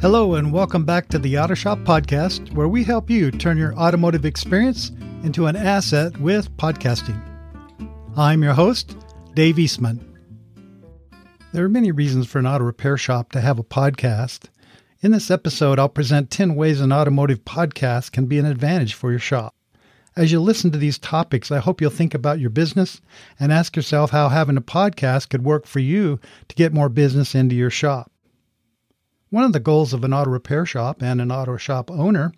Hello, and welcome back to the Auto Shop Podcast, where we help you turn your automotive experience into an asset with podcasting. I'm your host, Dave Eastman. There are many reasons for an auto repair shop to have a podcast. In this episode, I'll present 10 ways an automotive podcast can be an advantage for your shop. As you listen to these topics, I hope you'll think about your business and ask yourself how having a podcast could work for you to get more business into your shop. One of the goals of an auto repair shop and an auto shop owner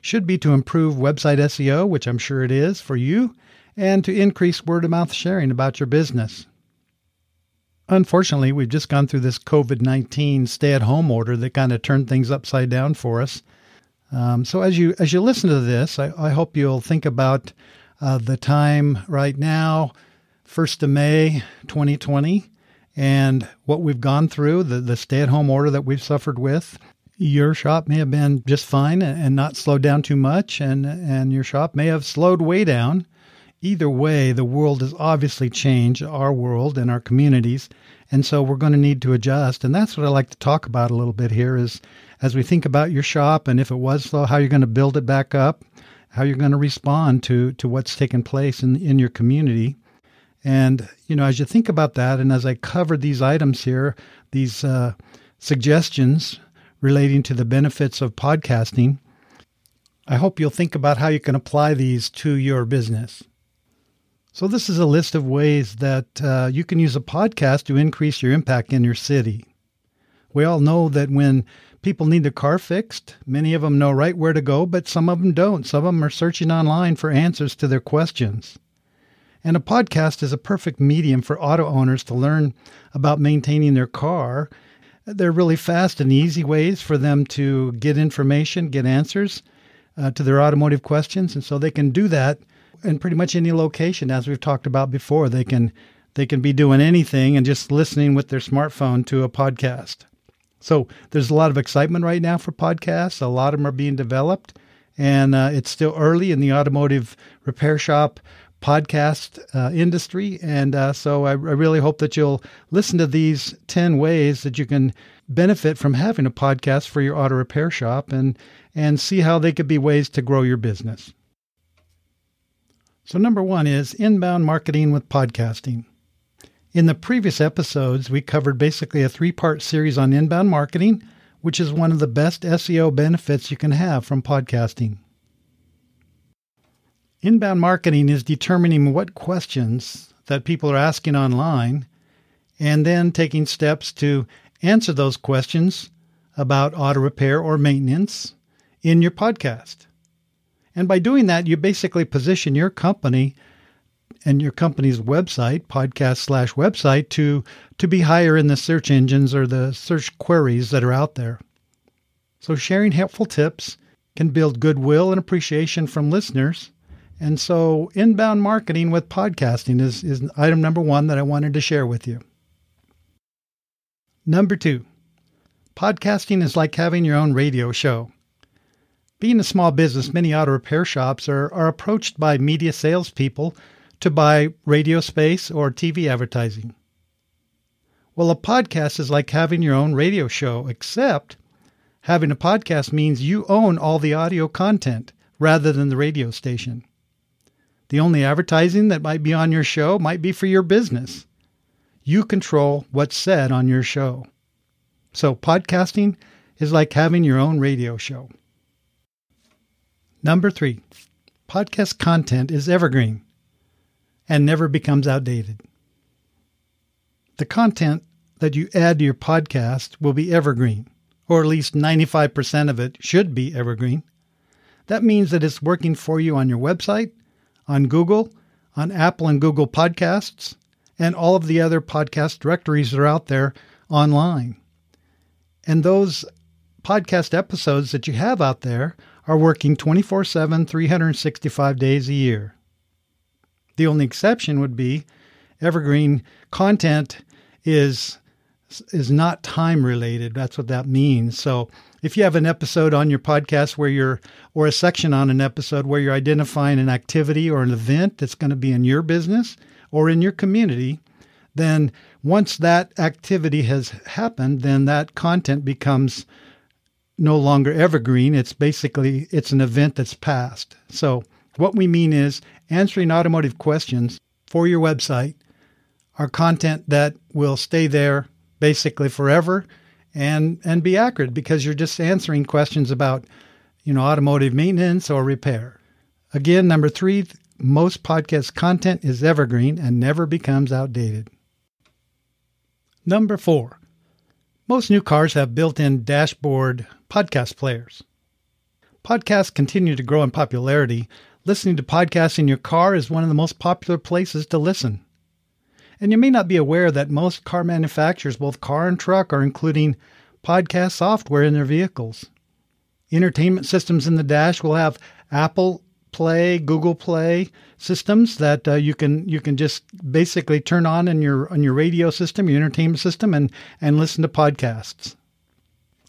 should be to improve website SEO, which I'm sure it is for you, and to increase word of mouth sharing about your business. Unfortunately, we've just gone through this COVID 19 stay at home order that kind of turned things upside down for us. Um, so as you as you listen to this, I, I hope you'll think about uh, the time right now, first of May, 2020, and what we've gone through, the the stay at home order that we've suffered with. Your shop may have been just fine and not slowed down too much, and and your shop may have slowed way down. Either way, the world has obviously changed our world and our communities, and so we're going to need to adjust. And that's what I like to talk about a little bit here is as we think about your shop and if it was slow, how you're going to build it back up, how you're going to respond to to what's taken place in in your community. And you know, as you think about that, and as I covered these items here, these uh, suggestions relating to the benefits of podcasting, I hope you'll think about how you can apply these to your business. So, this is a list of ways that uh, you can use a podcast to increase your impact in your city. We all know that when people need their car fixed. Many of them know right where to go, but some of them don't. Some of them are searching online for answers to their questions. And a podcast is a perfect medium for auto owners to learn about maintaining their car. They're really fast and easy ways for them to get information, get answers uh, to their automotive questions. And so they can do that in pretty much any location, as we've talked about before. They can they can be doing anything and just listening with their smartphone to a podcast. So there's a lot of excitement right now for podcasts. A lot of them are being developed, and uh, it's still early in the automotive repair shop podcast uh, industry. And uh, so I, I, really hope that you'll listen to these 10 ways that you can benefit from having a podcast for your auto repair shop and, and see how they could be ways to grow your business. So, number one is inbound marketing with podcasting. In the previous episodes, we covered basically a three part series on inbound marketing, which is one of the best SEO benefits you can have from podcasting. Inbound marketing is determining what questions that people are asking online and then taking steps to answer those questions about auto repair or maintenance in your podcast. And by doing that, you basically position your company and your company's website, podcast slash website, to to be higher in the search engines or the search queries that are out there. So sharing helpful tips can build goodwill and appreciation from listeners. And so inbound marketing with podcasting is, is item number one that I wanted to share with you. Number two, podcasting is like having your own radio show. Being a small business, many auto repair shops are, are approached by media salespeople to buy radio space or TV advertising. Well, a podcast is like having your own radio show, except having a podcast means you own all the audio content rather than the radio station. The only advertising that might be on your show might be for your business. You control what's said on your show. So, podcasting is like having your own radio show. Number three, podcast content is evergreen and never becomes outdated. The content that you add to your podcast will be evergreen, or at least 95% of it should be evergreen. That means that it's working for you on your website, on Google, on Apple and Google Podcasts, and all of the other podcast directories that are out there online. And those podcast episodes that you have out there are working 24 7, 365 days a year. The only exception would be evergreen content is is not time related. That's what that means. So if you have an episode on your podcast where you're or a section on an episode where you're identifying an activity or an event that's going to be in your business or in your community, then once that activity has happened, then that content becomes no longer evergreen. It's basically it's an event that's past. So what we mean is answering automotive questions for your website are content that will stay there basically forever and and be accurate because you're just answering questions about you know automotive maintenance or repair. Again, number 3, most podcast content is evergreen and never becomes outdated. Number 4. Most new cars have built-in dashboard podcast players. Podcasts continue to grow in popularity. Listening to podcasts in your car is one of the most popular places to listen. And you may not be aware that most car manufacturers, both car and truck, are including podcast software in their vehicles. Entertainment systems in the dash will have Apple Play, Google Play systems that uh, you can you can just basically turn on in your on your radio system, your entertainment system, and and listen to podcasts.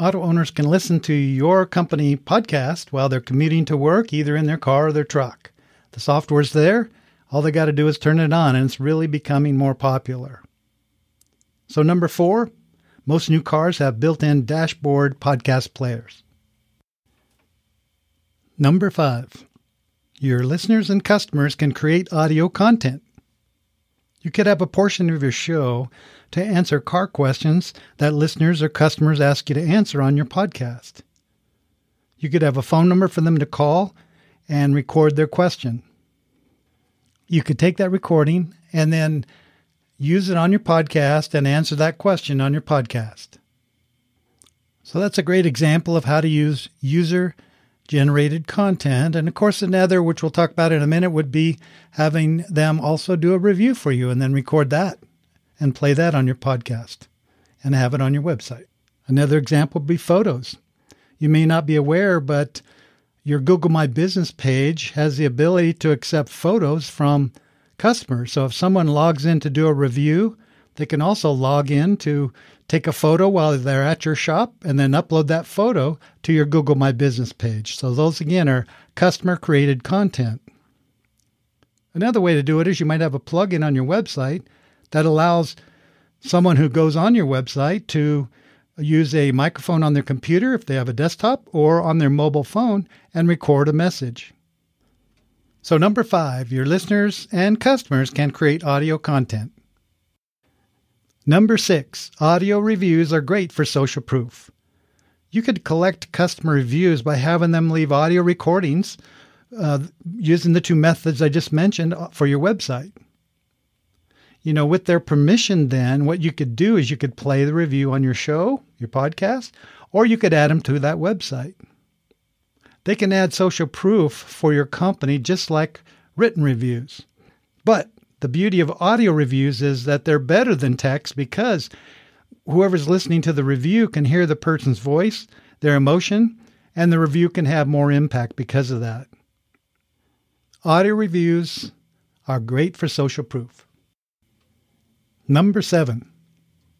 Auto owners can listen to your company podcast while they're commuting to work, either in their car or their truck. The software's there, all they got to do is turn it on, and it's really becoming more popular. So, number four, most new cars have built in dashboard podcast players. Number five, your listeners and customers can create audio content. You could have a portion of your show to answer car questions that listeners or customers ask you to answer on your podcast. You could have a phone number for them to call and record their question you could take that recording and then use it on your podcast and answer that question on your podcast. So that's a great example of how to use user generated content. And of course, another, which we'll talk about in a minute, would be having them also do a review for you and then record that and play that on your podcast and have it on your website. Another example would be photos. You may not be aware, but your Google My Business page has the ability to accept photos from customers. So if someone logs in to do a review, they can also log in to take a photo while they're at your shop and then upload that photo to your Google My Business page. So those again are customer created content. Another way to do it is you might have a plugin on your website that allows someone who goes on your website to use a microphone on their computer if they have a desktop or on their mobile phone and record a message. So, number five, your listeners and customers can create audio content. Number six, audio reviews are great for social proof. You could collect customer reviews by having them leave audio recordings uh, using the two methods I just mentioned for your website you know, with their permission, then what you could do is you could play the review on your show, your podcast, or you could add them to that website. They can add social proof for your company just like written reviews. But the beauty of audio reviews is that they're better than text because whoever's listening to the review can hear the person's voice, their emotion, and the review can have more impact because of that. Audio reviews are great for social proof. Number seven,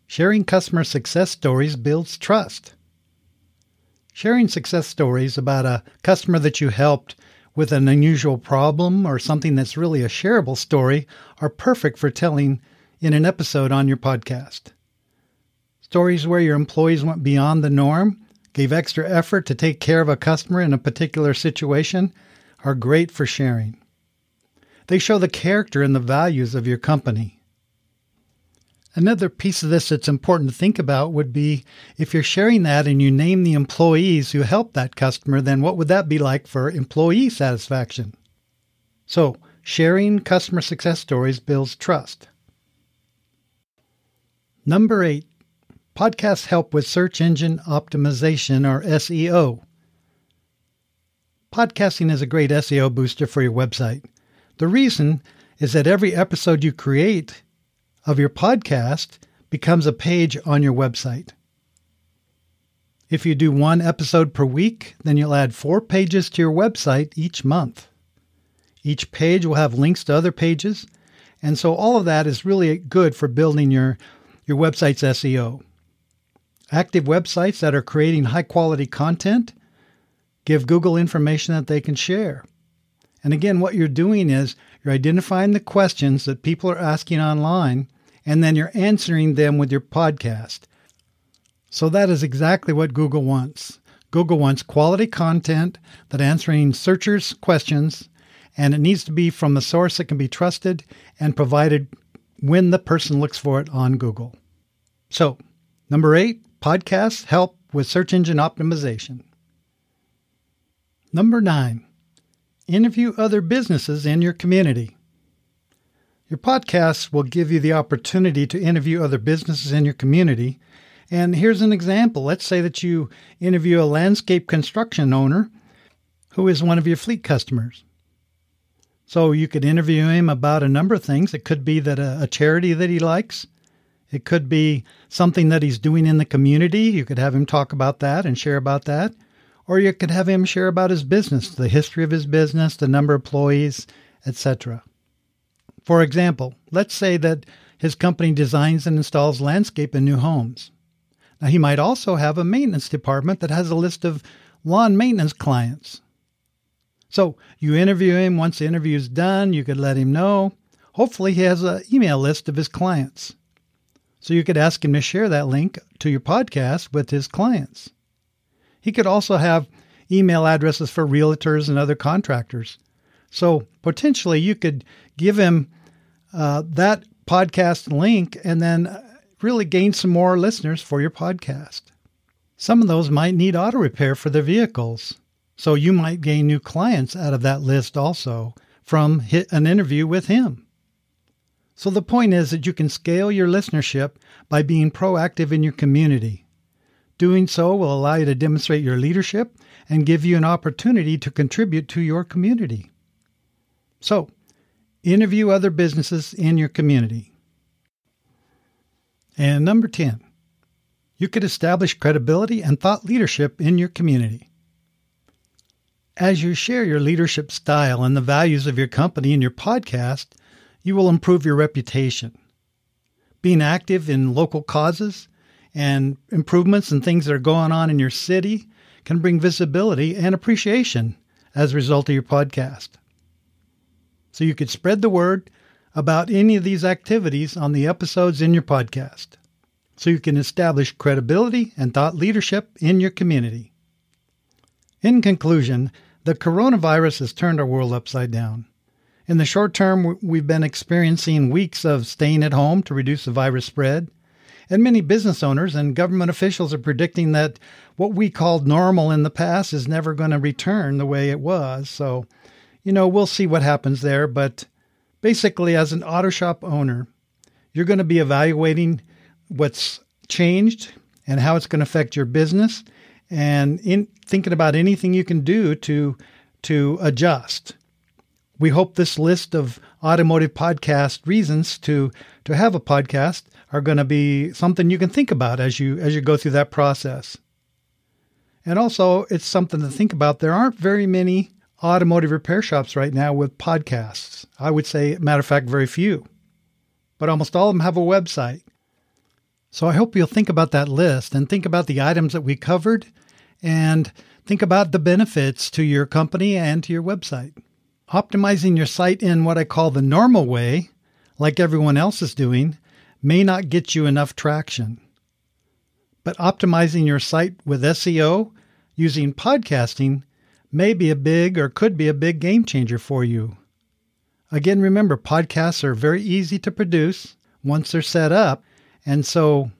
sharing customer success stories builds trust. Sharing success stories about a customer that you helped with an unusual problem or something that's really a shareable story are perfect for telling in an episode on your podcast. Stories where your employees went beyond the norm, gave extra effort to take care of a customer in a particular situation, are great for sharing. They show the character and the values of your company. Another piece of this that's important to think about would be if you're sharing that and you name the employees who helped that customer, then what would that be like for employee satisfaction? So, sharing customer success stories builds trust. Number eight, podcasts help with search engine optimization or SEO. Podcasting is a great SEO booster for your website. The reason is that every episode you create of your podcast becomes a page on your website. If you do one episode per week, then you'll add four pages to your website each month. Each page will have links to other pages, and so all of that is really good for building your, your website's SEO. Active websites that are creating high quality content give Google information that they can share. And again, what you're doing is you're identifying the questions that people are asking online and then you're answering them with your podcast. So that is exactly what Google wants. Google wants quality content that answering searchers' questions, and it needs to be from a source that can be trusted and provided when the person looks for it on Google. So, number eight, podcasts help with search engine optimization. Number nine, interview other businesses in your community. Your podcasts will give you the opportunity to interview other businesses in your community. And here's an example. Let's say that you interview a landscape construction owner who is one of your fleet customers. So you could interview him about a number of things. It could be that a, a, charity that he likes. It could be something that he's doing in the community. You could have him talk about that and share about that. Or you could have him share about his business, the history of his business, the number of employees, etc. For example, let's say that his company designs and installs landscape in new homes. Now, he might also have a maintenance department that has a list of lawn maintenance clients. So you interview him. Once the interview is done, you could let him know. Hopefully, he has an email list of his clients. So you could ask him to share that link to your podcast with his clients. He could also have email addresses for realtors and other contractors. So potentially, you could give him uh, that podcast link and then really gain some more listeners for your podcast. Some of those might need auto repair for their vehicles. So you might gain new clients out of that list also from an interview with him. So the point is that you can scale your listenership by being proactive in your community. Doing so will allow you to demonstrate your leadership and give you an opportunity to contribute to your community. So, interview other businesses in your community. And number 10, you could establish credibility and thought leadership in your community. As you share your leadership style and the values of your company in your podcast, you will improve your reputation. Being active in local causes and improvements and things that are going on in your city can bring visibility and appreciation as a result of your podcast. So you could spread the word about any of these activities on the episodes in your podcast. So you can establish credibility and thought leadership in your community. In conclusion, the coronavirus has turned our world upside down. In the short term, we've been experiencing weeks of staying at home to reduce the virus spread. And many business owners and government officials are predicting that what we called normal in the past is never going to return the way it was. So you know, we'll see what happens there. But basically, as an auto shop owner, you're going to be evaluating what's changed and how it's going to affect your business and in thinking about anything you can do to to adjust. We hope this list of automotive podcast reasons to to have a podcast are going to be something you can think about as you as you go through that process. And also, it's something to think about. There aren't very many automotive repair shops right now with podcasts. I would say, matter of fact, very few. But almost all of them have a website. So I hope you'll think about that list and think about the items that we covered and think about the benefits to your company and to your website. Optimizing your site in what I call the normal way, like everyone else is doing, may not get you enough traction. But optimizing your site with SEO using podcasting may be a big or could be a big game changer for you. Again, remember, podcasts are very easy to produce once they're set up. And so,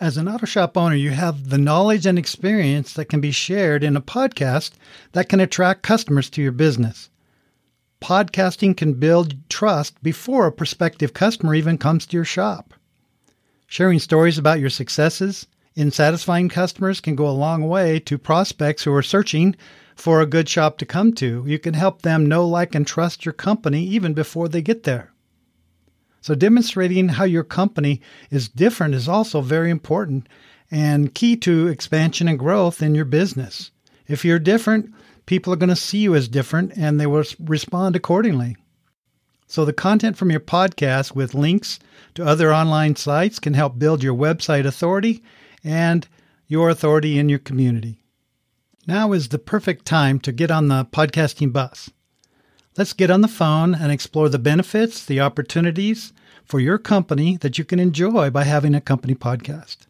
as an auto shop owner, you have the knowledge and experience that can be shared in a podcast that can attract customers to your business. Podcasting can build trust before a prospective customer even comes to your shop. Sharing stories about your successes in satisfying customers can go a long way to prospects who are searching for a good shop to come to. You can help them know, like, and trust your company even before they get there. So, demonstrating how your company is different is also very important and key to expansion and growth in your business. If you're different, people are going to see you as different and they will respond accordingly. So, the content from your podcast with links to other online sites can help build your website authority and your authority in your community. Now is the perfect time to get on the podcasting bus. Let's get on the phone and explore the benefits, the opportunities for your company that you can enjoy by having a company podcast.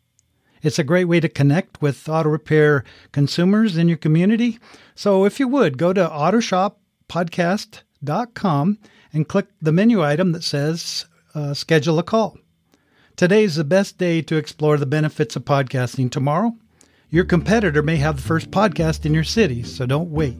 It's a great way to connect with auto repair consumers in your community. So if you would, go to autoshoppodcast.com and click the menu item that says uh, schedule a call. Today is the best day to explore the benefits of podcasting. Tomorrow, your competitor may have the first podcast in your city, so don't wait.